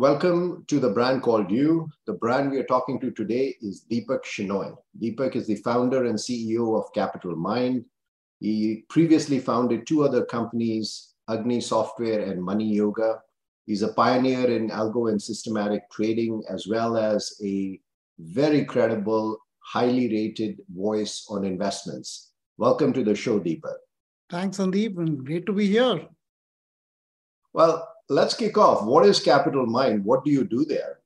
Welcome to the brand called You. The brand we are talking to today is Deepak Shenoy. Deepak is the founder and CEO of Capitalmind. He previously founded two other companies, Agni Software and Money Yoga. He's a pioneer in algo and systematic trading, as well as a very credible, highly rated voice on investments. Welcome to the show, Deepak. Thanks, Sandeep, and great to be here. Well, let's kick off. What is Capitalmind? What do you do there?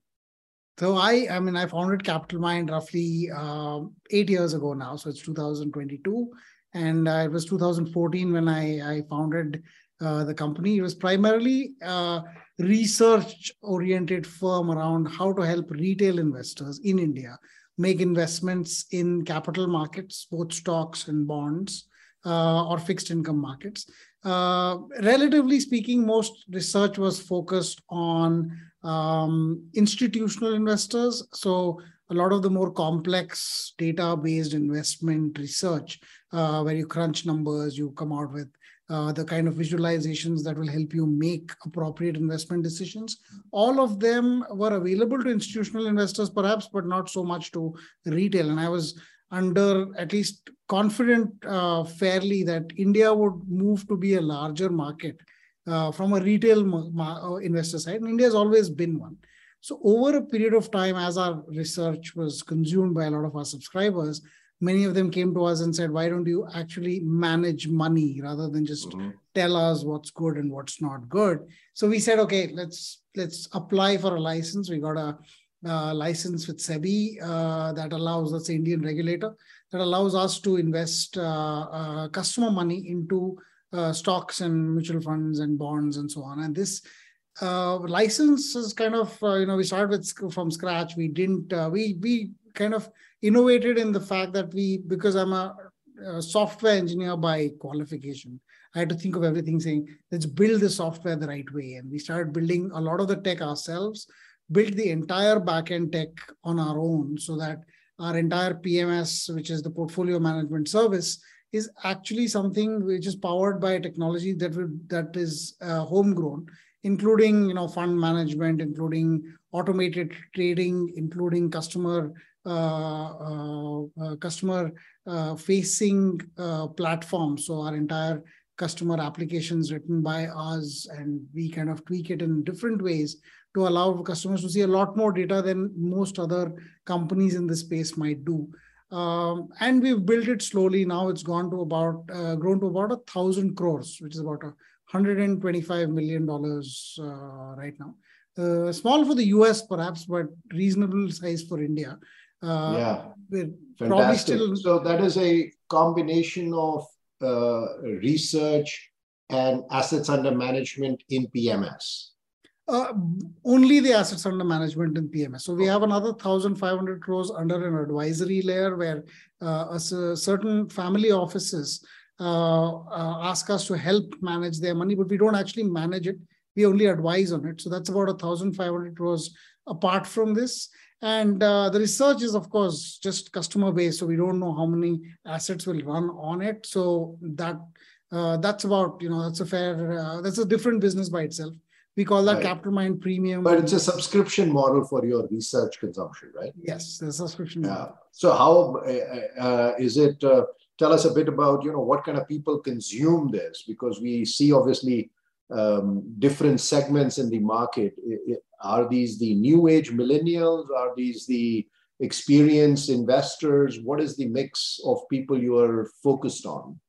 So I, I mean, I founded Capitalmind roughly um, eight years ago now. So it's 2022, and uh, it was 2014 when I, I founded uh, the company. It was primarily a research-oriented firm around how to help retail investors in India make investments in capital markets, both stocks and bonds, uh, or fixed income markets. Uh, relatively speaking, most research was focused on um, institutional investors. So a lot of the more complex data-based investment research, uh, where you crunch numbers, you come out with uh, the kind of visualizations that will help you make appropriate investment decisions. All of them were available to institutional investors, perhaps, but not so much to retail. And I was under at least confident uh, fairly that India would move to be a larger market uh, from a retail uh, investor side. And India has always been one. So over a period of time, as our research was consumed by a lot of our subscribers, many of them came to us and said, why don't you actually manage money rather than just mm-hmm. tell us what's good and what's not good? So we said, okay, let's let's apply for a license. We got a uh, license with SEBI uh, that allows, us Indian regulator, that allows us to invest uh, uh customer money into uh, stocks and mutual funds and bonds and so on. And this license is kind of, you know, we started with from scratch. We didn't, we, we kind of innovated in the fact that we, because I'm a, a software engineer by qualification, I had to think of everything saying, let's build the software the right way. And we started building a lot of the tech ourselves built the entire backend tech on our own so that our entire PMS, which is the portfolio management service, is actually something which is powered by technology that will, that is uh, homegrown, including you know fund management, including automated trading, including customer uh, uh, uh customer uh, facing uh, platforms. So our entire customer applications written by us, and we kind of tweak it in different ways to allow customers to see a lot more data than most other companies in the space might do. Um, and we've built it slowly. Now it's gone to about uh, grown to about a thousand crores, which is about a hundred and twenty-five million dollars uh, right now. Uh, small for the US, perhaps, but reasonable size for India. Uh, yeah, fantastic. Still... So that is a combination of uh, research and assets under management in PMS. Uh, only the assets under management in PMS. So we have another 1,500 crores under an advisory layer where uh, a, certain family offices uh, uh, ask us to help manage their money, but we don't actually manage it. We only advise on it. So that's about 1,500 crores apart from this. And uh, the research is, of course, just customer based. So we don't know how many assets will run on it. So that uh, that's about, you know, that's a fair, that's a different business by itself. We call that right. Capitalmind Premium. But it's a subscription model for your research consumption, right? Yes, the subscription yeah. Model. So how uh, uh, is it? Uh, tell us a bit about you know what kind of people consume this because we see obviously um, different segments in the market. Are these the new age millennials? Are these the experienced investors? What is the mix of people you are focused on?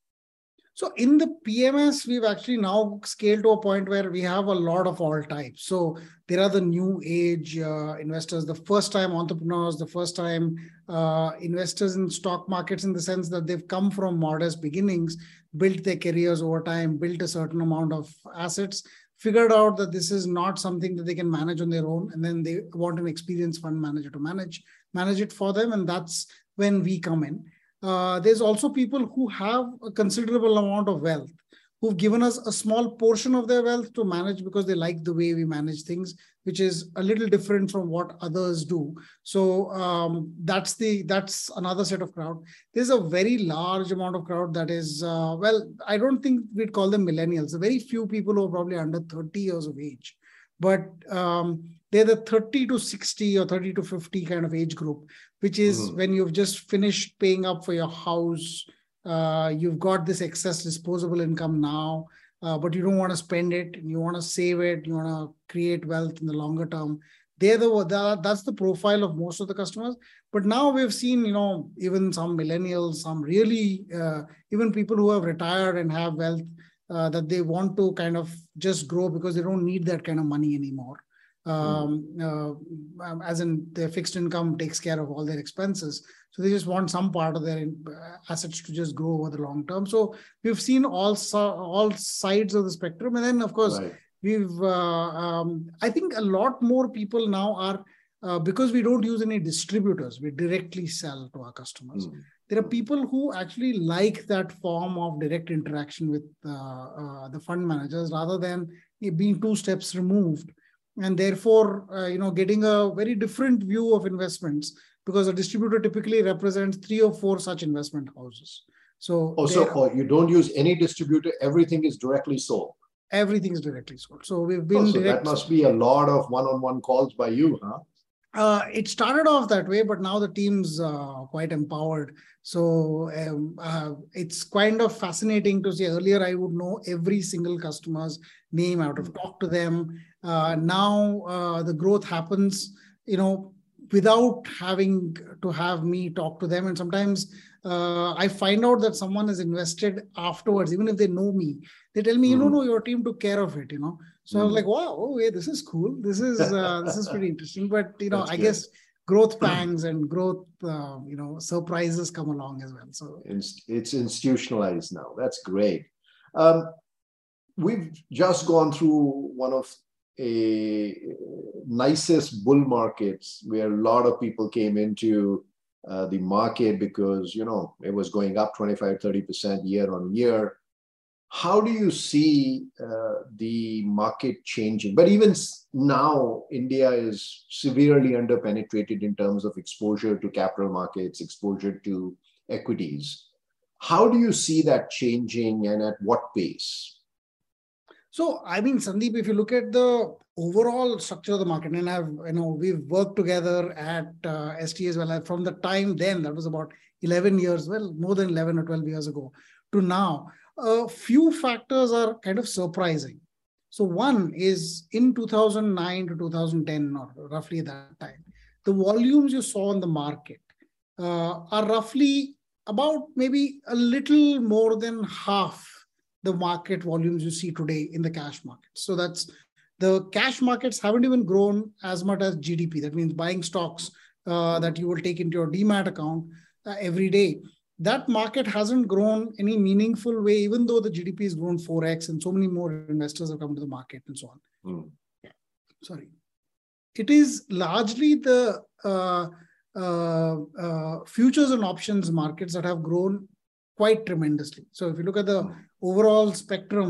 So in the PMS, we've actually now scaled to a point where we have a lot of all types. So there are the new age uh, investors, the first time entrepreneurs, the first time uh, investors in stock markets in the sense that they've come from modest beginnings, built their careers over time, built a certain amount of assets, figured out that this is not something that they can manage on their own. And then they want an experienced fund manager to manage, manage it for them. And that's when we come in. Uh, there's also people who have a considerable amount of wealth who've given us a small portion of their wealth to manage because they like the way we manage things which is a little different from what others do. So um, that's the that's another set of crowd. There's a very large amount of crowd that is uh, well i don't think we'd call them millennials. Very few people who are probably under 30 years of age. But um, they're the 30 to 60 or 30 to 50 kind of age group, which is mm. when you've just finished paying up for your house. Uh, you've got this excess disposable income now, uh, but you don't want to spend it. You want to save it. You want to create wealth in the longer term. They're the, the that's the profile of most of the customers. But now we've seen, you know, even some millennials, some really, uh, even people who have retired and have wealth uh, that they want to kind of just grow because they don't need that kind of money anymore. Um, uh, um, as in their fixed income takes care of all their expenses. So they just want some part of their uh, assets to just grow over the long term. So we've seen all all sides of the spectrum, and then of course right. we've. Uh, um, I think a lot more people now are uh, because we don't use any distributors. We directly sell to our customers. Mm there are people who actually like that form of direct interaction with uh, uh, the fund managers rather than being two steps removed and therefore uh, you know getting a very different view of investments because a distributor typically represents three or four such investment houses so also oh, you don't use any distributor everything is directly sold everything is directly sold so we've been oh, so that must be a lot of one-on-one calls by you huh uh, it started off that way, but now the team's uh, quite empowered. So um, uh, it's kind of fascinating to see. Earlier, I would know every single customer's name. I would have talked to them. Uh, now uh, the growth happens, you know, without having to have me talk to them. And sometimes uh, I find out that someone is invested afterwards, even if they know me. They tell me, mm-hmm. you know, your team took care of it. You know so mm. I was like, wow, oh, yeah, this is cool. This is uh, this is pretty interesting. But you know, That's I good. guess growth pangs and growth, uh, you know, surprises come along as well. So it's, it's institutionalized now. That's great. Um, we've just gone through one of a nicest bull markets where a lot of people came into uh, the market because you know it was going up 25 30% year on year how do you see uh, the market changing? But even now, India is severely underpenetrated in terms of exposure to capital markets, exposure to equities. How do you see that changing and at what pace? So, I mean, Sandeep, if you look at the overall structure of the market, and I've, you know, we've worked together at uh, ST as well. From the time then, that was about 11 years, well, more than 11 or 12 years ago, to now a few factors are kind of surprising. So one is in 2009 to 2010, or roughly that time, the volumes you saw in the market uh, are roughly about maybe a little more than half the market volumes you see today in the cash market. So that's the cash markets haven't even grown as much as GDP. That means buying stocks uh, that you will take into your demat account uh, every day that market hasn't grown any meaningful way, even though the GDP has grown 4x and so many more investors have come to the market and so on. Mm. Yeah. Sorry. It is largely the uh, uh, uh, futures and options markets that have grown quite tremendously. So if you look at the mm. Overall spectrum,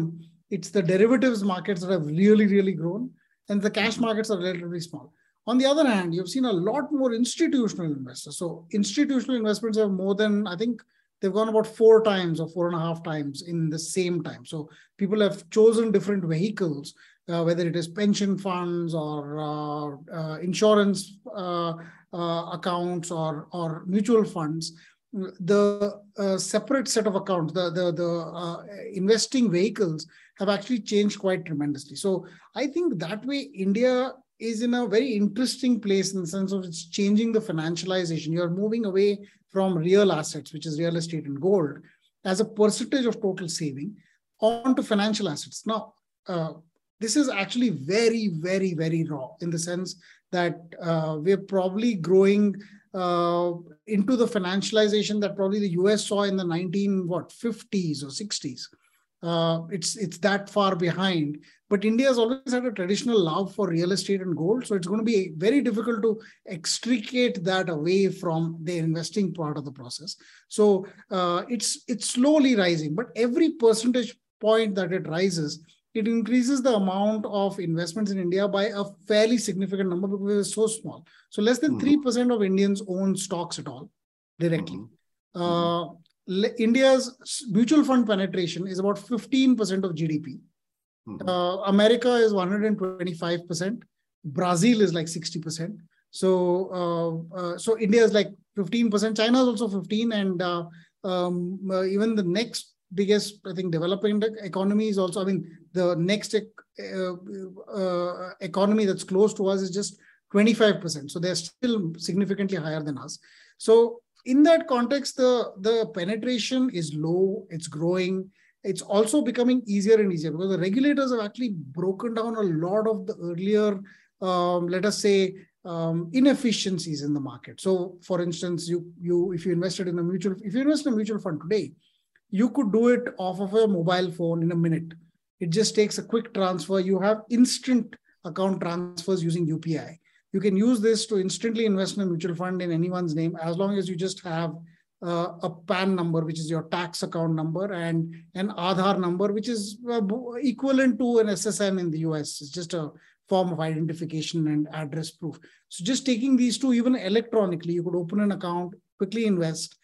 it's the derivatives markets that have really, really grown, and the cash markets are relatively small. On the other hand, you've seen a lot more institutional investors. So institutional investments have more than, I think they've gone about four times or four and a half times in the same time. So people have chosen different vehicles, uh, whether it is pension funds or uh, uh, insurance uh, uh, accounts or, or mutual funds. The uh, separate set of accounts, the, the, the investing vehicles have actually changed quite tremendously. So I think that way India is in a very interesting place in the sense of it's changing the financialization. You're moving away from real assets, which is real estate and gold, as a percentage of total saving onto financial assets. Now, uh, this is actually very, very, very raw in the sense that uh, we're probably growing uh, into the financialization that probably the US saw in the 19 what 50s or 60s. Uh, it's it's that far behind. But India has always had a traditional love for real estate and gold, so it's going to be very difficult to extricate that away from the investing part of the process. So uh, it's it's slowly rising, but every percentage point that it rises, it increases the amount of investments in India by a fairly significant number because it's so small. So less than mm-hmm. 3 percent of Indians own stocks at all directly. Mm-hmm. Uh, India's mutual fund penetration is about 15% of GDP. Mm-hmm. Uh, America is 125%. Brazil is like 60%. So, uh, uh, so India is like 15%. China is also 15, and uh, um, uh, even the next biggest, I think, developing economy is also. I mean, the next uh, uh, economy that's close to us is just 25%. So they're still significantly higher than us. So in that context, the the penetration is low. It's growing. It's also becoming easier and easier because the regulators have actually broken down a lot of the earlier, um, let us say, um, inefficiencies in the market. So, for instance, you you if you invested in a mutual if you invest in a mutual fund today, you could do it off of a mobile phone in a minute. It just takes a quick transfer. You have instant account transfers using UPI. You can use this to instantly invest in a mutual fund in anyone's name as long as you just have uh, a PAN number, which is your tax account number, and an Aadhaar number, which is uh, equivalent to an SSN in the US. It's just a form of identification and address proof. So just taking these two, even electronically, you could open an account, quickly invest,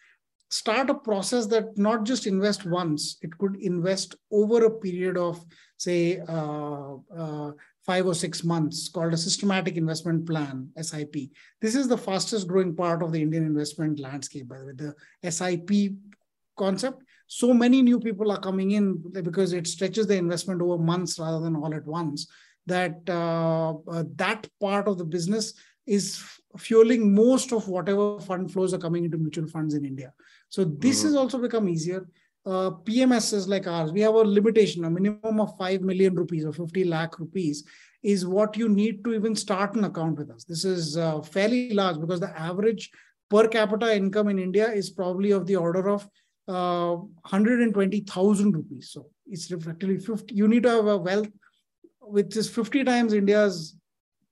start a process that not just invest once, it could invest over a period of, say, uh, uh, five or six months called a systematic investment plan, SIP. This is the fastest growing part of the Indian investment landscape, by the way, the SIP concept. So many new people are coming in because it stretches the investment over months rather than all at once that uh, uh, that part of the business is fueling most of whatever fund flows are coming into mutual funds in India. So this mm-hmm. has also become easier. Uh, PMSs like ours, we have a limitation, a minimum of 5 million rupees or 50 lakh rupees is what you need to even start an account with us. This is uh, fairly large because the average per capita income in India is probably of the order of uh, 120,000 rupees. So it's effectively 50. You need to have a wealth which is 50 times India's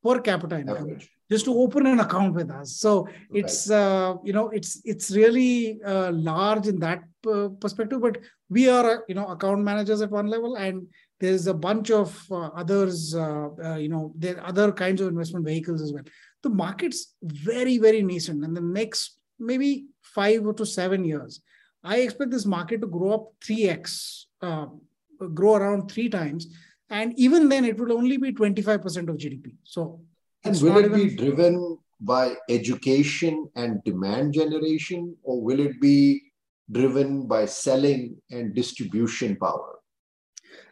per capita income Average. Just to open an account with us. So it's right. uh, you know it's it's really uh, large in that uh, perspective. But we are you know account managers at one level, and there's a bunch of uh, others. Uh, uh, you know there are other kinds of investment vehicles as well. The market's very very nascent, and the next maybe five to seven years, I expect this market to grow up three x, grow around three times and even then, it will only be 25% of GDP. So, and will it be driven by education and demand generation, or will it be driven by selling and distribution power?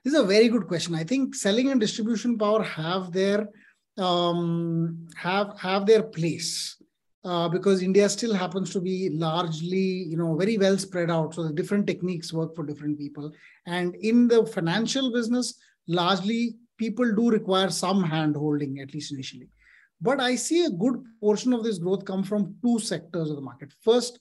This is a very good question. I think selling and distribution power have their um, have have their place. Uh, because India still happens to be largely, you know, very well spread out. So the different techniques work for different people. And in the financial business, largely people do require some hand holding, at least initially. But I see a good portion of this growth come from two sectors of the market. First,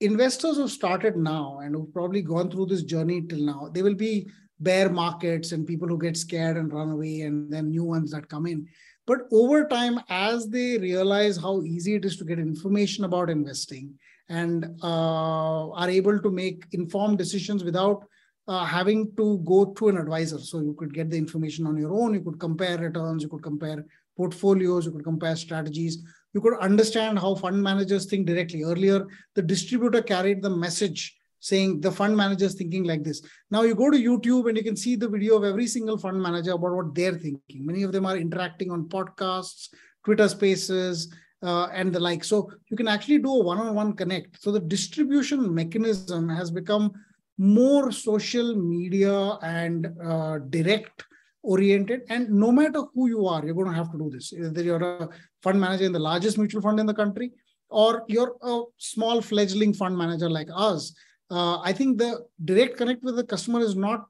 investors who started now and who've probably gone through this journey till now, they will be bear markets and people who get scared and run away, and then new ones that come in. But over time, as they realize how easy it is to get information about investing and uh, are able to make informed decisions without uh, having to go through an advisor. So you could get the information on your own. You could compare returns. You could compare portfolios. You could compare strategies. You could understand how fund managers think directly. Earlier, the distributor carried the message saying the fund manager is thinking like this. Now you go to YouTube and you can see the video of every single fund manager about what they're thinking. Many of them are interacting on podcasts, Twitter spaces, uh, and the like. So you can actually do a one-on-one connect. So the distribution mechanism has become more social media and uh, direct oriented. And no matter who you are, you're going to have to do this. Either you're a fund manager in the largest mutual fund in the country, or you're a small fledgling fund manager like us. Uh, I think the direct connect with the customer is not,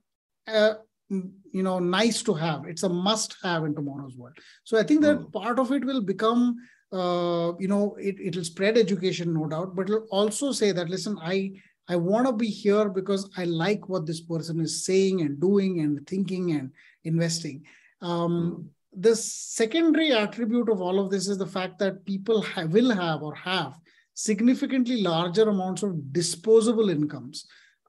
uh, you know, nice to have. It's a must have in tomorrow's world. So I think that mm. part of it will become uh, you know, it, it'll spread education, no doubt, but it'll also say that, listen, I I want to be here because I like what this person is saying and doing and thinking and investing. Um, the secondary attribute of all of this is the fact that people have, will have or have significantly larger amounts of disposable incomes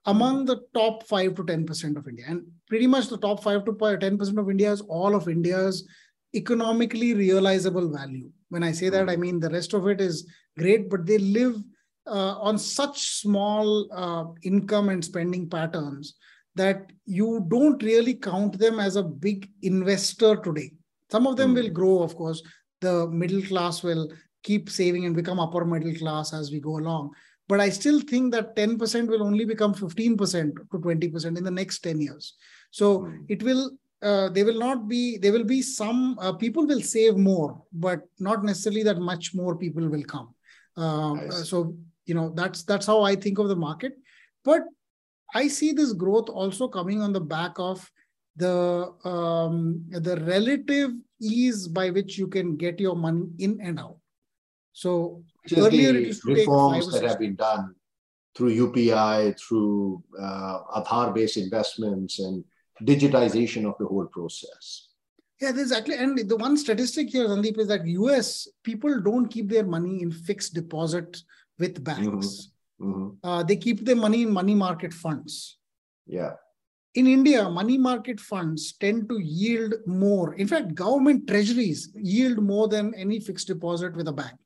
among the top 5 to 10% of India. And pretty much the top 5 to 10% of India is all of India's economically realizable value. When I say that, I mean the rest of it is great, but they live uh, on such small uh, income and spending patterns that you don't really count them as a big investor today. Some of them mm. will grow, of course. The middle class will keep saving and become upper middle class as we go along. But I still think that 10% will only become 15% to 20% in the next 10 years. So mm. it will, uh, they will not be, there will be some, uh, people will save more, but not necessarily that much more people will come. Uh, nice. So, you know, that's, that's how I think of the market. But I see this growth also coming on the back of the um, the relative ease by which you can get your money in and out. So earlier it used to reforms that have been done through UPI, through uh, Aadhaar-based investments, and digitization of the whole process. Yeah, exactly. And the one statistic here, Sandeep, is that US people don't keep their money in fixed deposit with banks. Mm-hmm. Mm-hmm. Uh, they keep their money in money market funds. Yeah. In India, money market funds tend to yield more. In fact, government treasuries yield more than any fixed deposit with a bank.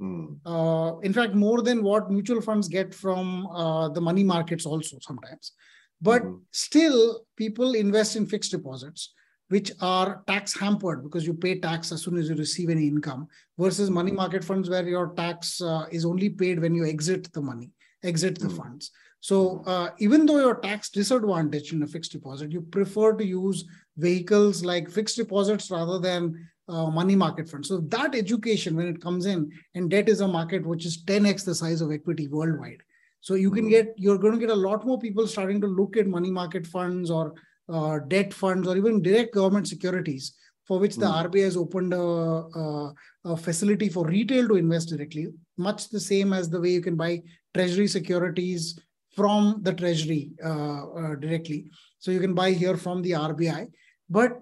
Mm. Uh, in fact, more than what mutual funds get from uh, the money markets, also sometimes. But mm. still, people invest in fixed deposits, which are tax hampered because you pay tax as soon as you receive any income, versus money hmm. market funds where your tax uh, is only paid when you exit the money, exit the mm. funds. So uh, even though you're tax disadvantaged in a fixed deposit, you prefer to use vehicles like fixed deposits rather than uh, money market funds. So that education, when it comes in, and debt is a market which is 10x the size of equity worldwide. So you can hmm. get, you're going to get a lot more people starting to look at money market funds or uh, debt funds or even direct government securities for which the mm. RBI has opened a, a, a, facility for retail to invest directly, much the same as the way you can buy treasury securities from the treasury uh, uh, directly. So you can buy here from the RBI. But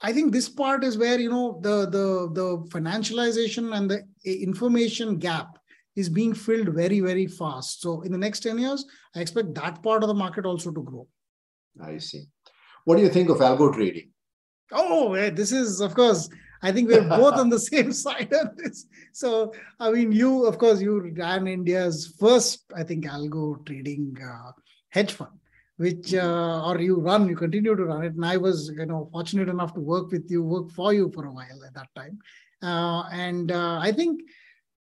I think this part is where you know the the the financialization and the information gap is being filled very very fast. So in the next ten years, I expect that part of the market also to grow. I see. What do you think of algo trading? Oh, this is of course I think we're both on the same side of this. So, I mean, you, of course, you ran India's first, I think, algo trading uh, hedge fund, which, uh, or you run, you continue to run it. And I was, you know, fortunate enough to work with you, work for you for a while at that time. Uh, and uh, I think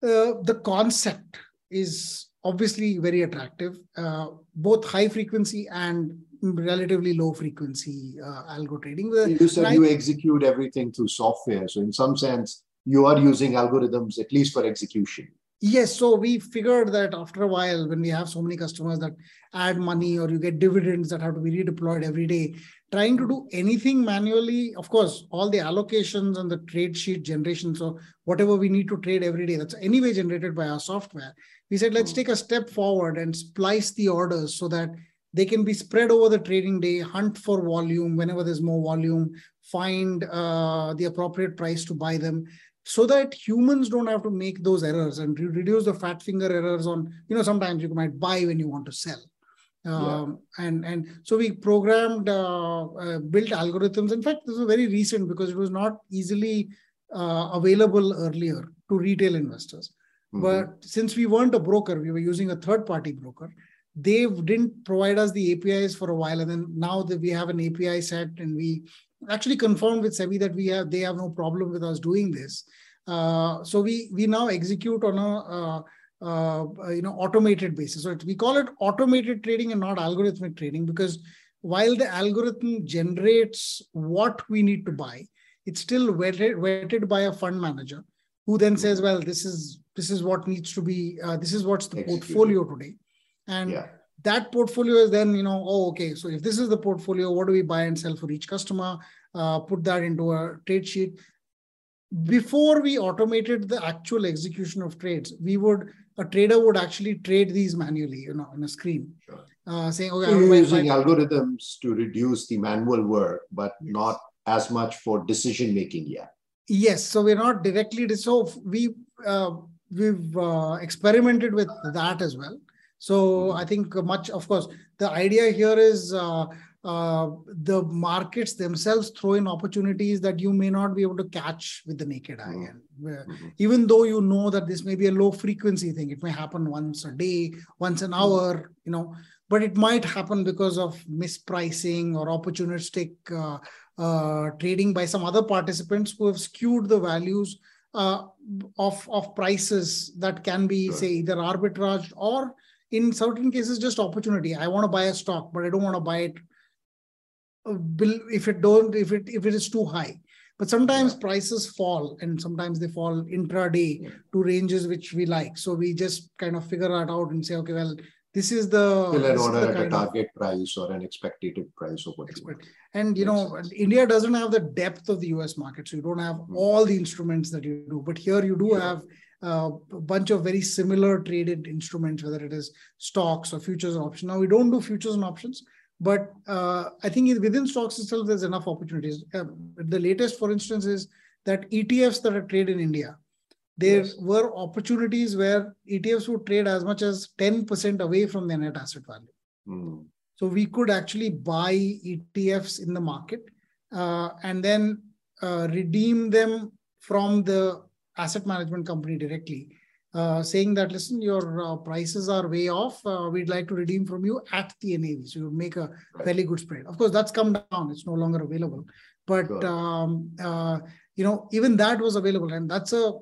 uh, the concept is obviously very attractive, uh, both high frequency and relatively low frequency uh, algo trading. You said you execute everything through software. So, in some sense, you are using algorithms at least for execution. Yes. So, we figured that after a while, when we have so many customers that add money or you get dividends that have to be redeployed every day, trying to do anything manually, of course, all the allocations and the trade sheet generation. So, whatever we need to trade every day, that's anyway generated by our software. We said, let's hmm. take a step forward and splice the orders so that they can be spread over the trading day, hunt for volume whenever there's more volume, find uh, the appropriate price to buy them so that humans don't have to make those errors and reduce the fat finger errors on, you know, sometimes you might buy when you want to sell. Um, yeah. and and so we programmed uh, uh, built algorithms in fact this is very recent because it was not easily uh, available earlier to retail investors mm-hmm. but since we weren't a broker we were using a third party broker they didn't provide us the APIs for a while, and then now that we have an API set, and we actually confirmed with SEBI that we have they have no problem with us doing this. Uh, so we we now execute on a uh, uh, you know automated basis. So we call it automated trading and not algorithmic trading because while the algorithm generates what we need to buy, it's still vetted, vetted by a fund manager who then says, well, this is this is what needs to be uh, this is what's the portfolio today and yeah. that portfolio is then you know oh okay so if this is the portfolio what do we buy and sell for each customer uh, put that into a trade sheet before we automated the actual execution of trades we would a trader would actually trade these manually you know on a screen sure. uh, saying okay so you're using algorithms to reduce the manual work but yes. not as much for decision making yet yes so we're not directly so we uh, we've uh, experimented with that as well so mm-hmm. I think much, of course, the idea here is uh, uh, the markets themselves throw in opportunities that you may not be able to catch with the naked eye. Mm-hmm. And mm-hmm. even though you know that this may be a low frequency thing, it may happen once a day, once an mm-hmm. hour, you know, but it might happen because of mispricing or opportunistic uh, uh, trading by some other participants who have skewed the values uh, of of prices that can be say either arbitrage or in certain cases just opportunity i want to buy a stock but i don't want to buy it uh, if it don't if it if it is too high but sometimes yeah. prices fall and sometimes they fall intraday yeah. to ranges which we like so we just kind of figure that out and say okay well this is the an order at a target of, price or an expected price of what expect. and you know sense. india doesn't have the depth of the us market so you don't have mm-hmm. all the instruments that you do but here you do sure. have a bunch of very similar traded instruments whether it is stocks or futures and options now we don't do futures and options but uh, i think within stocks itself there's enough opportunities uh, the latest for instance is that etfs that are traded in india there yes. were opportunities where ETFs would trade as much as 10% away from their net asset value. Mm. So we could actually buy ETFs in the market uh, and then uh, redeem them from the asset management company directly, uh, saying that, listen, your uh, prices are way off. Uh, we'd like to redeem from you at the NAV. So you make a right. fairly good spread. Of course, that's come down. It's no longer available. But, um, uh, you know, even that was available. And that's a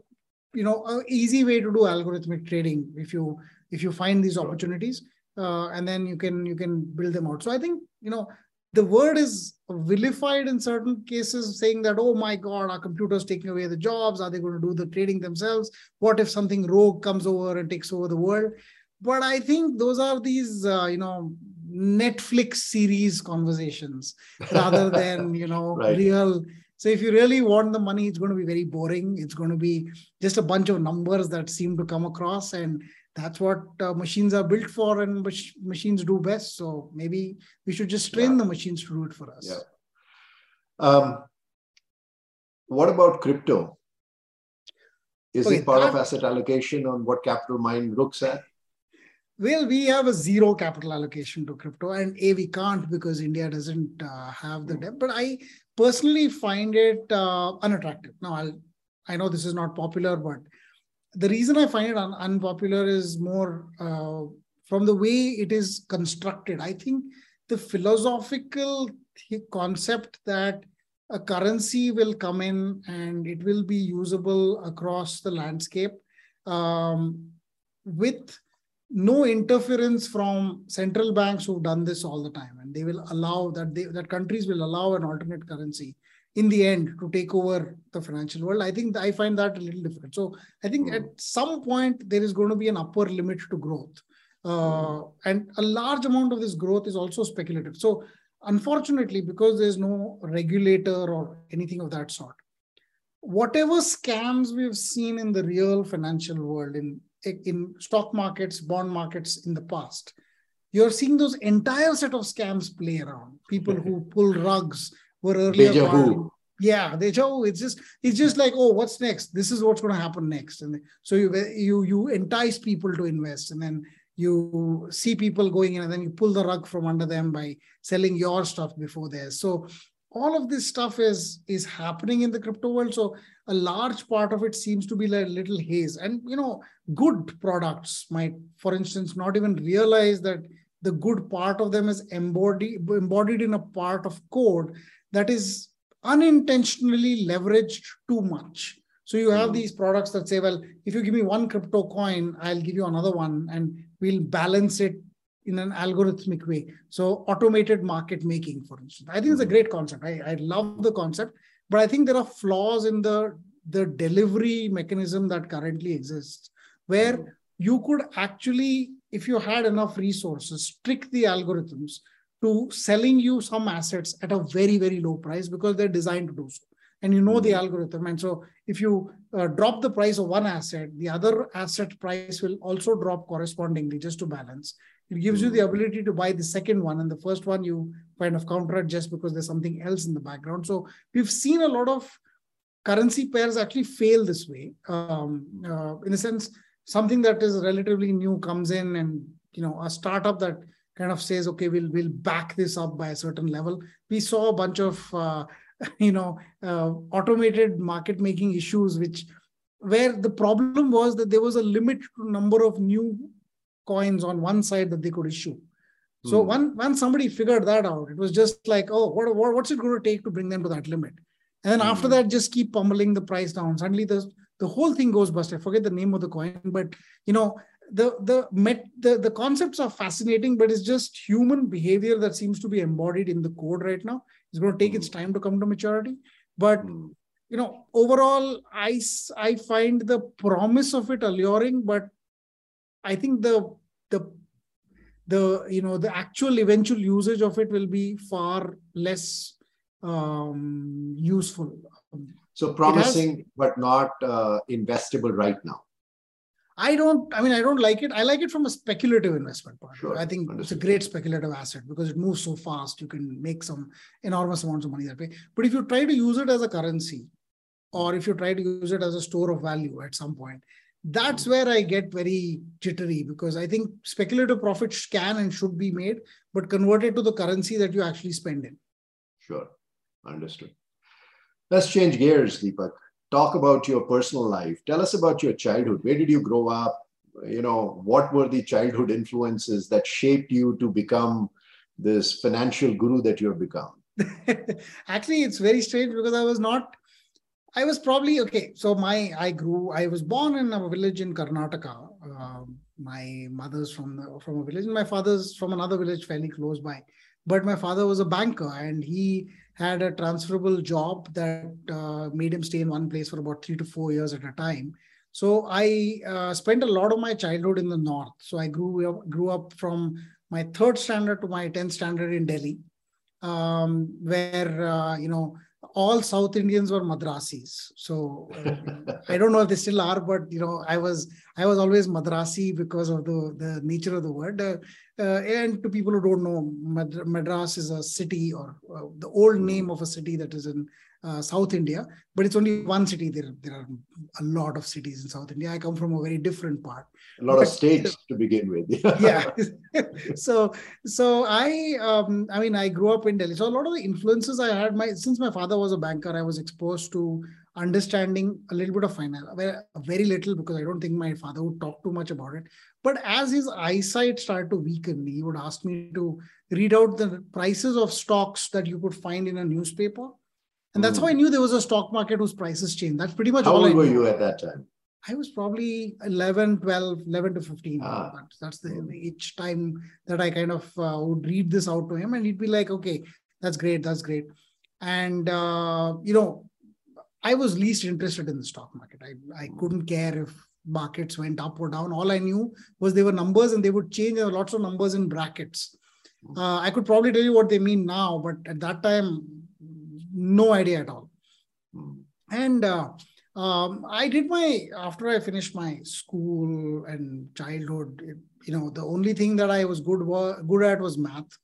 you know an easy way to do algorithmic trading if you if you find these opportunities uh, and then you can you can build them out so i think you know the word is vilified in certain cases saying that oh my god our computers taking away the jobs. Are they going to do the trading themselves? What if something rogue comes over and takes over the world? But i think those are these uh, you know netflix series conversations rather than you know right. real so if you really want the money, it's going to be very boring. It's going to be just a bunch of numbers that seem to come across, and that's what uh, machines are built for, and mach- machines do best. So maybe we should just train yeah. the machines to do it for us. Yeah. Um, what about crypto? Is okay, it part that, of asset allocation on what Capitalmind looks at? Well, we have a zero capital allocation to crypto, and A, we can't because India doesn't uh, have the hmm. debt. But I personally find it uh, unattractive. Now, I'll, I know this is not popular, but the reason I find it un- unpopular is more uh, from the way it is constructed. I think the philosophical concept that a currency will come in and it will be usable across the landscape um, with no interference from central banks who've done this all the time. And they will allow that they that countries will allow an alternate currency in the end to take over the financial world. I think i find that a little different. So i think mm. at some point there is going to be an upper limit to growth. Uh, mm. and a large amount of this growth is also speculative. So unfortunately because there's no regulator or anything of that sort whatever scams we've seen in the real financial world in in stock markets, bond markets in the past, you're seeing those entire set of scams play around. People who pull rugs were earlier. Deja vu. Yeah, deja vu. It's just it's just like oh, what's next? This is what's going to happen next, and so you you you entice people to invest, and then you see people going in, and then you pull the rug from under them by selling your stuff before theirs. So all of this stuff is is happening in the crypto world so a large part of it seems to be like a little haze and you know good products might for instance not even realize that the good part of them is embodied embodied in a part of code that is unintentionally leveraged too much so you have mm-hmm. these products that say well if you give me one crypto coin i'll give you another one and we'll balance it in an algorithmic way. So automated market making, for instance, I think it's a great concept. I, I love the concept, but I think there are flaws in the the delivery mechanism that currently exists, where mm-hmm. you could actually, if you had enough resources, trick the algorithms to selling you some assets at a very very low price because they're designed to do so and you know the mm-hmm. algorithm and so if you uh, drop the price of one asset the other asset price will also drop correspondingly just to balance it gives you the ability to buy the second one, and the first one you kind of counter it just because there's something else in the background. So we've seen a lot of currency pairs actually fail this way. Um, uh, in a sense, something that is relatively new comes in, and you know, a startup that kind of says, "Okay, we'll we'll back this up by a certain level." We saw a bunch of uh, you know uh, automated market making issues, which where the problem was that there was a limit to number of new coins on one side that they could issue. So mm. one, once somebody figured that out, it was just like, oh, what, what what's it going to take to bring them to that limit? And then mm. after that, just keep pummeling the price down. Suddenly, the the whole thing goes bust. I forget the name of the coin, but you know, the the met the, the concepts are fascinating, but it's just human behavior that seems to be embodied in the code right now. It's going to take mm. its time to come to maturity, but mm. you know, overall, I I find the promise of it alluring, but I think the the the you know the actual eventual usage of it will be far less um, useful. So promising, has, but not uh, investable right now. I don't. I mean, I don't like it. I like it from a speculative investment point. Sure. I think Understood. it's a great speculative asset because it moves so fast. You can make some enormous amounts of money that way. But if you try to use it as a currency, or if you try to use it as a store of value at some point, that's where I get very jittery because I think speculative profits can and should be made, but converted to the currency that you actually spend in. Sure. Understood. Let's change gears, Deepak. Talk about your personal life. Tell us about your childhood. Where did you grow up? You know, what were the childhood influences that shaped you to become this financial guru that you have become? Actually, it's very strange because I was not I was probably okay. So my I grew. I was born in a village in Karnataka. Uh, my mother's from the, from a village, and my father's from another village fairly close by. But my father was a banker, and he had a transferable job that uh, made him stay in one place for about three to four years at a time. So I uh, spent a lot of my childhood in the north. So I grew up grew up from my third standard to my tenth standard in Delhi, um, where uh, you know all South Indians were Madrasis. So uh, I don't know if they still are, but you know, I was I was always Madrasi because of the the nature of the word. Uh, uh, and to people who don't know, Madras is a city or uh, the old name of a city that is in uh, South India, but it's only one city. There, there are a lot of cities in South India. I come from a very different part. A lot but, of states to begin with. yeah. so, so I, um, I mean, I grew up in Delhi. So a lot of the influences I had, my since my father was a banker, I was exposed to understanding a little bit of finance, very little because I don't think my father would talk too much about it. But as his eyesight started to weaken, he would ask me to read out the prices of stocks that you could find in a newspaper and that's mm. how I knew there was a stock market whose prices changed. That's pretty much how all old were you at that time? I was probably 11, 12, 11 to 15. Ah. That's the mm. each time that I kind of uh, would read this out to him, and he'd be like, okay, that's great, that's great. And, uh, you know, I was least interested in the stock market. I, I mm. couldn't care if markets went up or down. All I knew was there were numbers and they would change. There were lots of numbers in brackets. Uh, I could probably tell you what they mean now, but at that time, no idea at all. Hmm. And uh, um, I did my after I finished my school and childhood. It, you know, the only thing that I was good good at was math,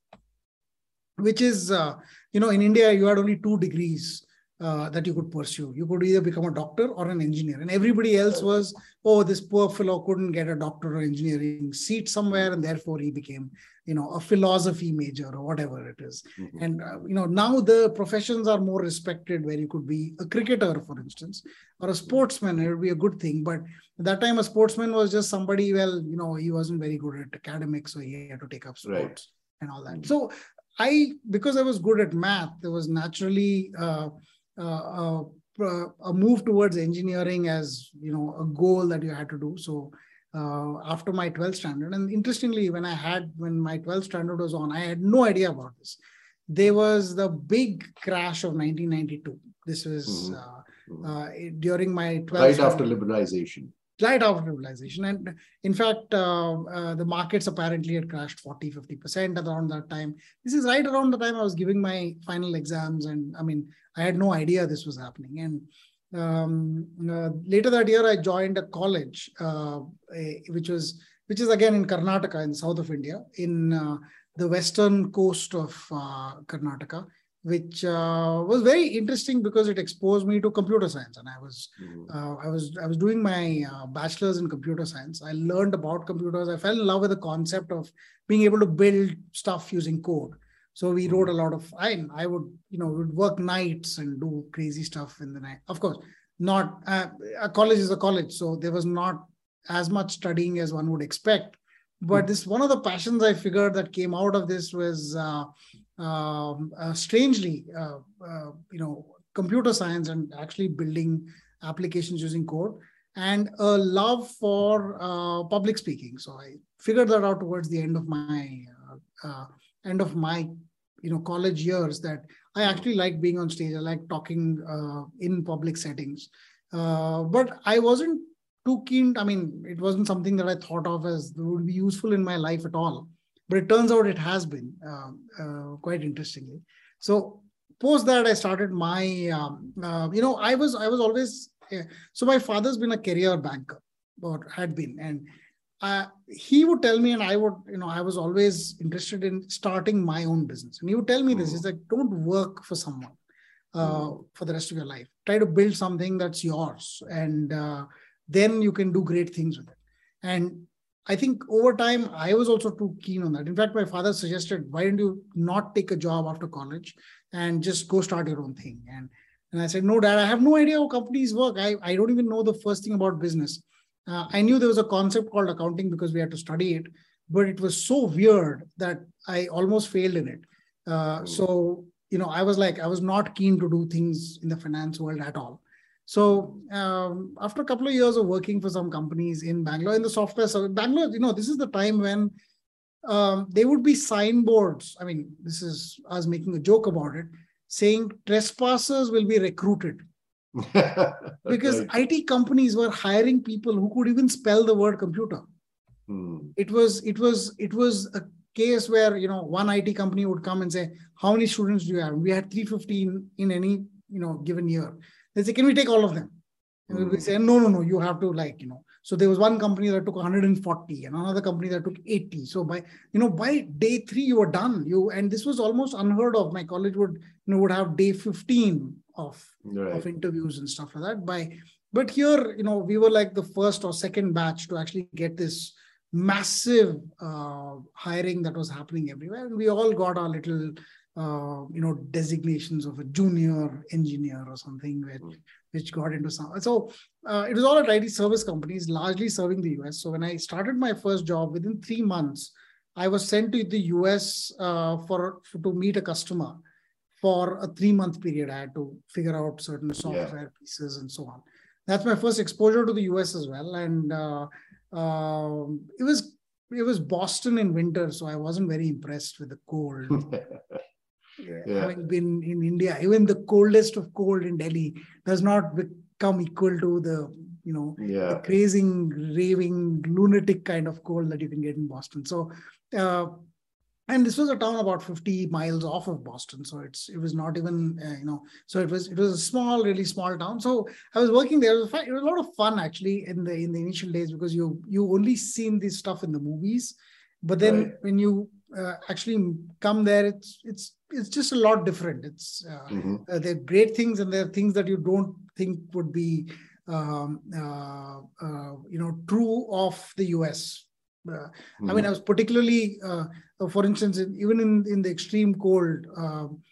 which is uh, you know in India you had only two degrees uh, that you could pursue. You could either become a doctor or an engineer, and everybody else was, oh, this poor fellow couldn't get a doctor or engineering seat somewhere, and therefore he became, you know, a philosophy major or whatever it is. Mm-hmm. And uh, you know, now the professions are more respected, where you could be a cricketer, for instance, or a sportsman. It would be a good thing, but at that time, a sportsman was just somebody. Well, you know, he wasn't very good at academics, so he had to take up sports. Right. And all that. Mm-hmm. So I, because I was good at math, there was naturally uh, a move towards engineering as you know a goal that you had to do. So uh, after my 12th standard and interestingly when i had when my 12th standard was on i had no idea about this. There was the big crash of 1992 this was mm-hmm. uh, uh, during my 12th right after liberalization right after liberalization and in fact uh, uh, the markets apparently had crashed 40 50% around that time. This is right around the time i was giving my final exams. And i mean I had no idea this was happening. And um, uh, later that year, I joined a college, uh, a, which was which is again in Karnataka, in the south of India, in uh, the western coast of uh, Karnataka, which uh, was very interesting because it exposed me to computer science. And I was mm-hmm. I was I was doing my bachelor's in computer science. I learned about computers. I fell in love with the concept of being able to build stuff using code. So we wrote a lot of. I I would you know would work nights and do crazy stuff in the night. Of course, not uh, a college is a college, so there was not as much studying as one would expect. but this one of the passions I figured that came out of this was uh, um, uh, strangely, uh, uh, you know, computer science and actually building applications using code and a love for uh, public speaking. So I figured that out towards the end of my uh, end of my you know college years that I actually like being on stage. I like talking in public settings, but I wasn't too keen. I mean, it wasn't something that I thought of as would be useful in my life at all. But it turns out it has been uh, uh, quite interestingly. So post that, I started my. Um, uh, you know, I was I was always so my father's been a career banker or had been, and uh, he would tell me, and I would, you know, I was always interested in starting my own business. And he would tell me this: "Is like, don't work for someone uh, for the rest of your life. Try to build something that's yours, and uh, then you can do great things with it. And I think over time, I was also too keen on that. In fact, my father suggested, why don't you not take a job after college and just go start your own thing? And, and I said, no, dad, I have no idea how companies work. I, I don't even know the first thing about business. Uh, I knew there was a concept called accounting because we had to study it, but it was so weird that I almost failed in it. Uh, so, you know, I was like, I was not keen to do things in the finance world at all. So um, after a couple of years of working for some companies in Bangalore in the software, so Bangalore, you know, this is the time when um, there would be signboards. I mean, this is us making a joke about it, saying trespassers will be recruited. because right. IT companies were hiring people who could even spell the word computer. Hmm. It was it was it was a case where you know one IT company would come and say, "How many students do you have?" We had 350 in, in any you know given year. They say, can we take all of them? And mm. we say, no, no, no, you have to like, you know. So there was one company that took 140 and another company that took 80. So by, you know, by day three, you were done. You and this was almost unheard of. My college would, you know, would have day 15 of, right. of interviews and stuff like that. By but here, you know, we were like the first or second batch to actually get this massive uh, hiring that was happening everywhere. And we all got our little uh, you know designations of a junior engineer or something which, mm. which got into some so uh, it was all at IT service companies largely serving the US so when I started my first job within three months I was sent to the US uh, for, for, to meet a customer for a three month period I had to figure out certain software yeah. pieces and so on that's my first exposure to the US as well and uh, um, it was it was Boston in winter, so I wasn't very impressed with the cold. yeah. having been in India, even the coldest of cold in Delhi does not become equal to the you know yeah. the crazy, raving, lunatic kind of cold that you can get in Boston. So, uh, and this was a town about 50 miles off of Boston, so it's it was not even uh, you know so it was it was a small, really small town. So I was working there. It was, it was a lot of fun actually in the in the initial days because you you only seen this stuff in the movies, but then right. when you uh, actually come there, it's it's it's just a lot different. It's uh, mm-hmm. uh, there are great things and there are things that you don't think would be um, uh, uh you know true of the US. Mm-hmm. I mean, mm-hmm. I was particularly, uh, for instance, even in in the extreme cold. Um,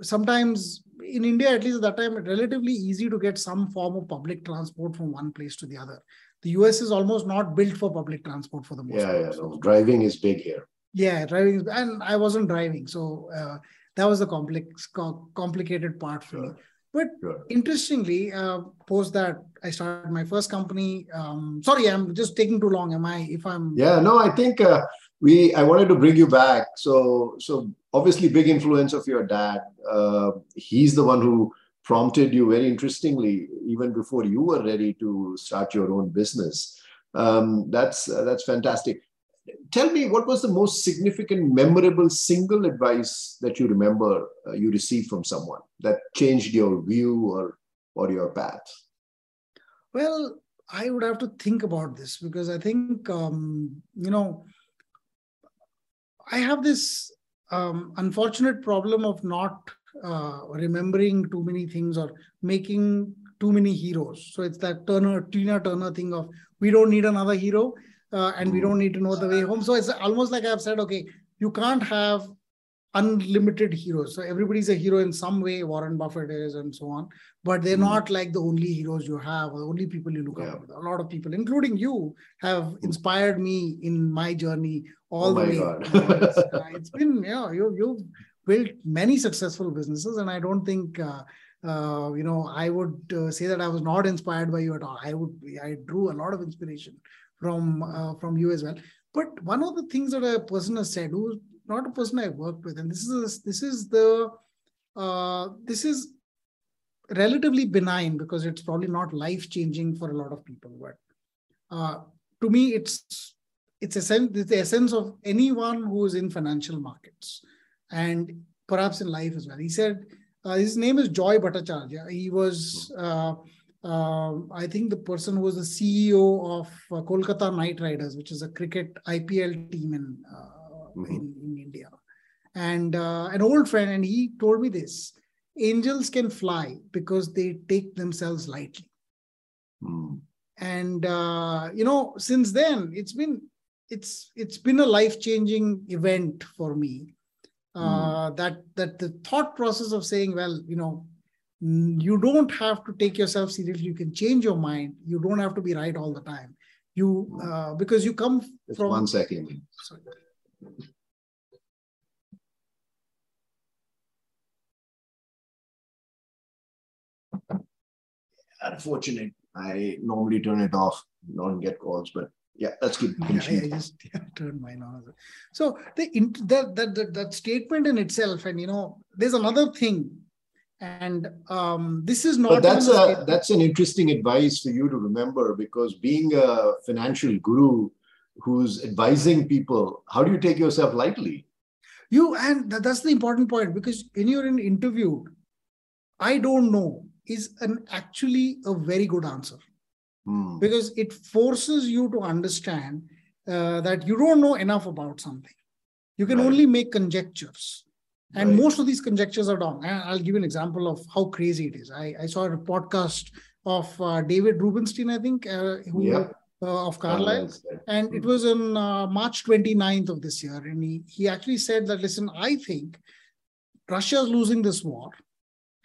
sometimes in India, at least at that time, relatively easy to get some form of public transport from one place to the other. The US is almost not built for public transport for the most yeah, part. Yeah, no, driving is big here yeah driving and i wasn't driving so uh, that was the complex complicated part for sure. me but sure. interestingly uh, post that i started my first company um, sorry i'm just taking too long am i if i'm yeah no i think uh, we i wanted to bring you back so so obviously big influence of your dad uh, he's the one who prompted you very interestingly even before you were ready to start your own business um, that's uh, that's fantastic tell me what was the most significant, memorable single advice that you remember uh, you received from someone that changed your view or or your path? Well, I would have to think about this because I think um, you know I have this um, unfortunate problem of not uh, remembering too many things or making too many heroes. So it's that Turner Tina Turner thing of we don't need another hero uh, and we don't need to know the way home. So it's almost like I've said, okay, you can't have unlimited heroes. So everybody's a hero in some way. Warren Buffett is, and so on. But they're mm. not like the only heroes you have, or the only people you look yeah. up to. A lot of people, including you, have hmm. inspired me in my journey all oh the way. it's, uh, it's been yeah, you you've built many successful businesses, and I don't think. Uh, uh, you know, I would uh, say that I was not inspired by you at all. I would, I drew a lot of inspiration from uh, from you as well. But one of the things that a person has said, who's not a person I worked with, and this is this is the uh, this is relatively benign because it's probably not life changing for a lot of people. But uh, to me, it's it's, a sense it's the essence of anyone who is in financial markets and perhaps in life as well. He said uh, his name is Joy Bhattacharya. He was. Uh, uh, I think the person who was the CEO of uh, Kolkata Knight Riders, which is a cricket IPL team in uh, mm-hmm. in, in, India. And uh, an old friend, and he told me this angels can fly because they take themselves lightly. Mm. And uh, you know, since then, it's been it's it's been a life-changing event for me. Uh, mm. That that the thought process of saying, well, you know, you don't have to take yourself seriously. You can change your mind. You don't have to be right all the time. You uh, because you come Just from one second. Sorry. Unfortunate. I normally turn it off, don't get calls, but yeah, that's good yeah, I just yeah, turn mine on. So the that, that that that statement in itself, and you know, there's another thing, and um, this is not. But that's a that's an interesting advice for you to remember because being a financial guru who's advising people, how do you take yourself lightly? You and that's the important point because when you're in interview, I don't know is an actually a very good answer hmm. because it forces you to understand uh, that you don't know enough about something. You can right. only make conjectures. And right. most of these conjectures are wrong. I'll give you an example of how crazy it is. I, I saw a podcast of uh, David Rubenstein, I think, uh, who yeah uh, of Carlyle and it was on uh, March 29th of this year. And he, he actually said that, listen, I think Russia is losing this war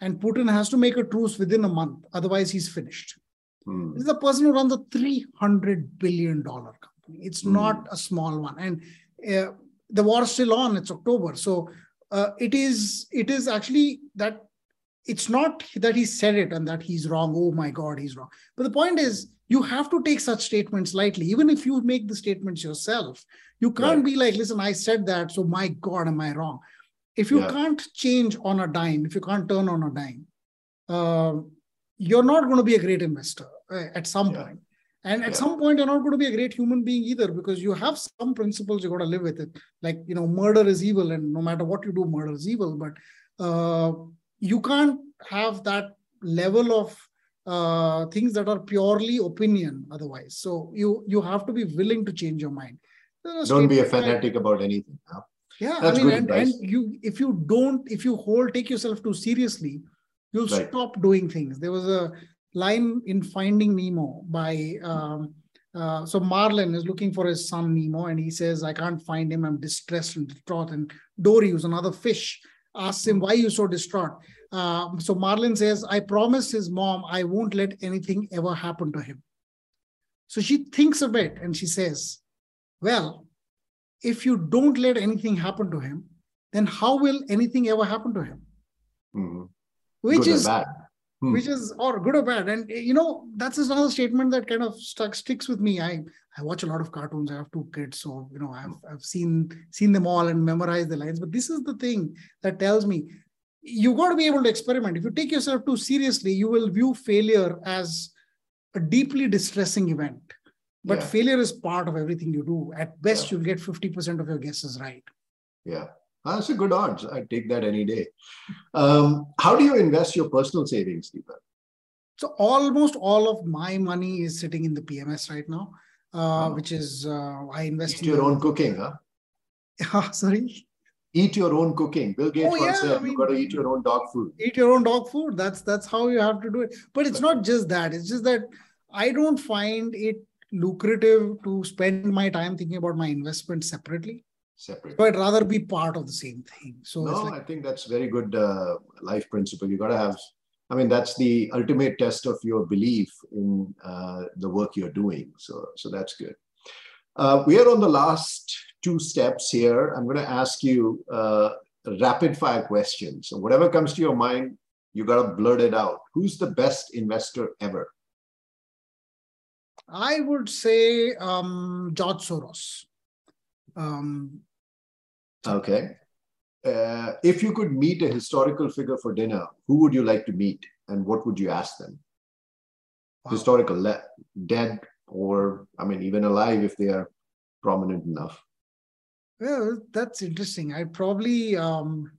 and Putin has to make a truce within a month. Otherwise, he's finished. Mm. This is a person who runs a $300 billion company. It's mm. not a small one. And uh, the war is still on. It's October. So uh, it is it is actually that it's not that he said it and that he's wrong. Oh my God, he's wrong. But the point is, you have to take such statements lightly. Even if you make the statements yourself, you can't right. be like, listen, I said that, so my God, am I wrong? If you yeah. can't change on a dime, if you can't turn on a dime, uh, you're not going to be a great investor uh, at some yeah. point. And at yeah. some point, you're not going to be a great human being either because you have some principles you got to live with it. Like, you know, murder is evil, and no matter what you do, murder is evil. But uh, you can't have that level of uh, things that are purely opinion otherwise so you you have to be willing to change your mind don't be a fanatic about anything huh? yeah That's i mean and, and, you if you don't if you hold take yourself too seriously you'll right. stop doing things there was a line in finding nemo by um, uh, so marlin is looking for his son nemo and he says i can't find him i'm distressed and distraught and dory who's another fish asks him why are you so distraught um, so Marlin says, I promised his mom I won't let anything ever happen to him. So she thinks a bit and she says, Well, if you don't let anything happen to him, then how will anything ever happen to him? Mm-hmm. Which good is hmm. which is or good or bad. And you know, that's another statement that kind of stuck sticks with me. I I watch a lot of cartoons. I have two kids, so you know, I've I've seen seen them all and memorized the lines. But this is the thing that tells me you got to be able to experiment. If you take yourself too seriously, you will view failure as a deeply distressing event. But yeah. failure is part of everything you do. At best, yeah. you'll get 50% of your guesses right. Yeah. That's a good odds. I'd take that any day. Um, how do you invest your personal savings, Deepak? So almost all of my money is sitting in the PMS right now, uh, oh. which is uh, I invest Eat in your own cooking, huh? Sorry eat your own cooking. Bill Gates oh, yeah, said, I mean, "You got to eat your own dog food." Eat your own dog food. That's that's how you have to do it. But it's not just that. It's just that I don't find it lucrative to spend my time thinking about my investment separately. Separate. So I'd rather be part of the same thing. So no, like, I think that's very good uh, life principle. You got to have. I mean, that's the ultimate test of your belief in uh, the work you're doing. So, so that's good. Uh, we are on the last two steps here. I'm going to ask you uh, rapid fire questions. So, whatever comes to your mind, you got to blurt it out. Who's the best investor ever? I would say um, George Soros. Um, okay. Uh, if you could meet a historical figure for dinner, who would you like to meet and what would you ask them? Wow. Historical, dead, or I mean, even alive if they are prominent enough. Well, that's interesting. I probably um,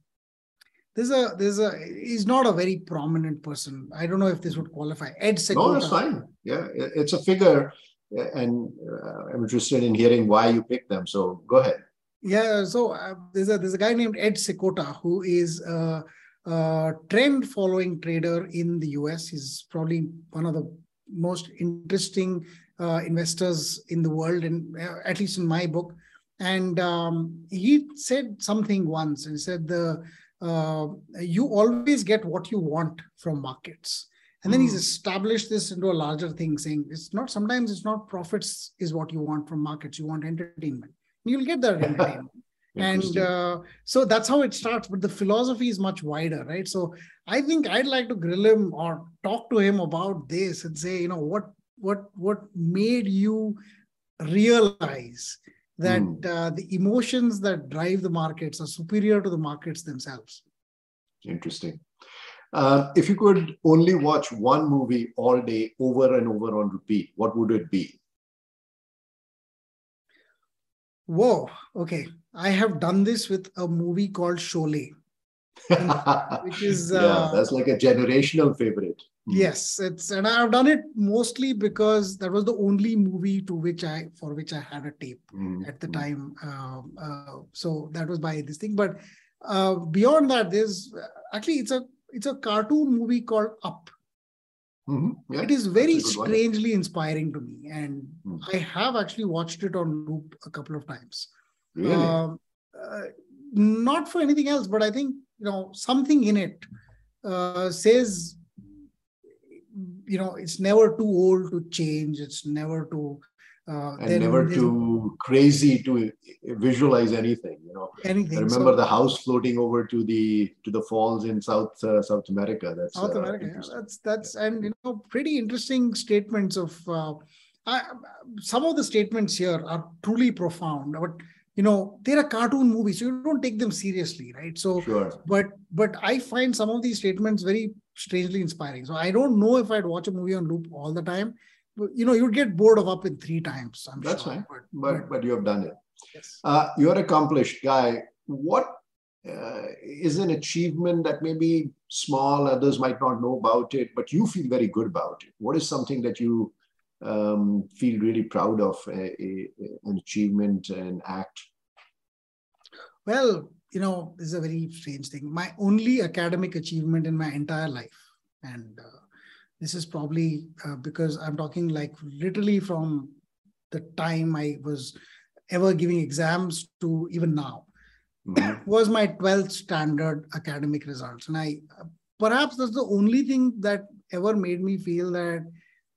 there's a there's a he's not a very prominent person. I don't know if this would qualify. Ed Seykota. No, that's fine. Yeah, it's a figure, and uh, I'm interested in hearing why you picked them. So go ahead. Yeah, so uh, there's a there's a guy named Ed Seykota who is a, a trend following trader in the US. He's probably one of the most interesting uh, investors in the world, and uh, at least in my book. And um, he said something once, and he said the uh, you always get what you want from markets. And then he's hmm. established this into a larger thing, saying it's not sometimes it's not profits is what you want from markets. You want entertainment. You'll get that time. and uh, so that's how it starts. But the philosophy is much wider, right? So I think I'd like to grill him or talk to him about this and say, you know, what what what made you realize that mm. uh, the emotions that drive the markets are superior to the markets themselves. Interesting. Uh, if you could only watch one movie all day over and over on repeat, what would it be? Whoa, okay. I have done this with a movie called Sholay. which is yeah, uh, that's like a generational favorite. Hmm. Yes, it's and I've done it mostly because that was the only movie to which I for which I had a tape mm. at the hmm. time. Uh, uh, so that was by this thing. But uh, beyond that, there's actually it's a it's a cartoon movie called Up. Mm-hmm. Yeah, it is very strangely one. inspiring to me, and mm. I have actually watched it on loop a couple of times. Really? Um, uh, not for anything else, but I think you know something in it uh, says you know it's never too old to change it's never too uh, and never too crazy to visualize anything you know anything I remember so, the house floating over to the to the falls in south uh, south america that's south uh, america yeah, that's that's and you know pretty interesting statements of uh, I, some of the statements here are truly profound but you know they're a cartoon movie so you don't take them seriously right so sure. but but i find some of these statements very strangely inspiring. So I don't know if I'd watch a movie on loop all the time. You know, you'd get bored of up in three times. I'm That's sure. fine. But, but, but you have done it. Yes. Uh, you're accomplished guy. What uh, is an achievement that maybe small, others might not know about it, but you feel very good about it? What is something that you um, feel really proud of, a, a, an achievement, an act? Well, you know, this is a very strange thing. My only academic achievement in my entire life, and uh, this is probably uh, because I'm talking like literally from the time I was ever giving exams to even now, mm-hmm. was my 12th standard academic results. And I perhaps that's the only thing that ever made me feel that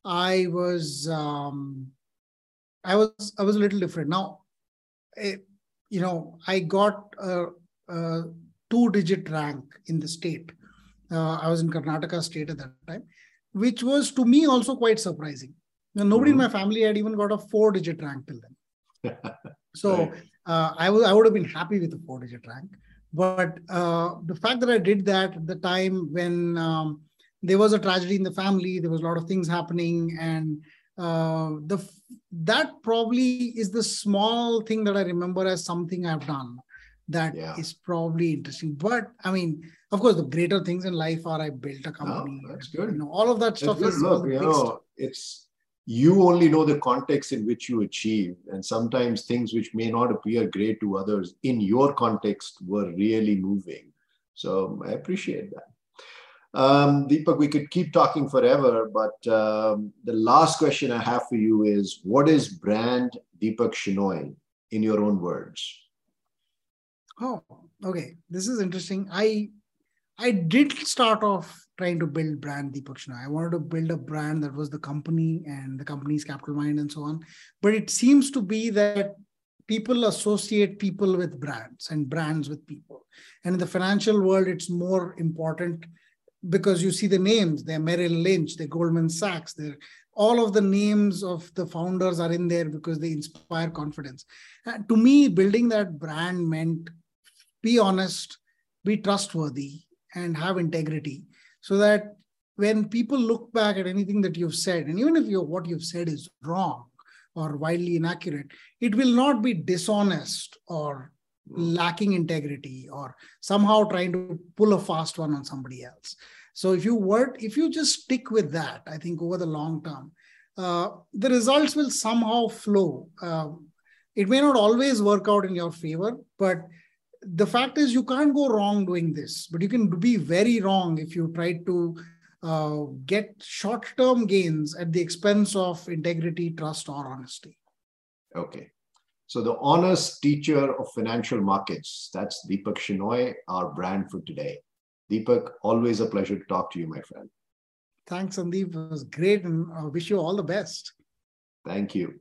I was um, I was I was a little different. Now, it, eh, you know, I got a uh, two digit rank in the state. Uh, I was in Karnataka state at that time, which was to me also quite surprising. Nobody mm-hmm. in my family had even got a four digit rank till then. so right. uh, I, w- I would have been happy with a four digit rank. But uh, the fact that I did that at the time when um, there was a tragedy in the family, there was a lot of things happening, and uh, the that probably is the small thing that I remember as something I've done that yeah. is probably interesting. But I mean, of course, the greater things in life are I built a company. Oh, that's good. You know, all of that stuff is Look, you know, it's you only know the context in which you achieve, and sometimes things which may not appear great to others in your context were really moving. So I appreciate that. Um, Deepak, we could keep talking forever, but um, the last question I have for you is what is brand Deepak Shenoy in your own words? Oh, okay. This is interesting. I I did start off trying to build brand Deepak Shenoy. I wanted to build a brand that was the company and the company's Capitalmind and so on. But it seems to be that people associate people with brands and brands with people. And in the financial world, it's more important because you see the names. They're Merrill Lynch, they're Goldman Sachs, they're all of the names of the founders are in there because they inspire confidence. And to me, building that brand meant be honest, be trustworthy, and have integrity so that when people look back at anything that you've said, and even if you what you've said is wrong or wildly inaccurate, it will not be dishonest or lacking integrity or somehow trying to pull a fast one on somebody else. So if you were, if you just stick with that, I think over the long term, uh, the results will somehow flow. Uh, it may not always work out in your favor, but the fact is you can't go wrong doing this. But you can be very wrong if you try to uh, get short-term gains at the expense of integrity, trust, or honesty. Okay. So the honest teacher of financial markets, that's Deepak Shenoy, our brand for today. Deepak, always a pleasure to talk to you, my friend. Thanks, Sandeep. It was great and I wish you all the best. Thank you.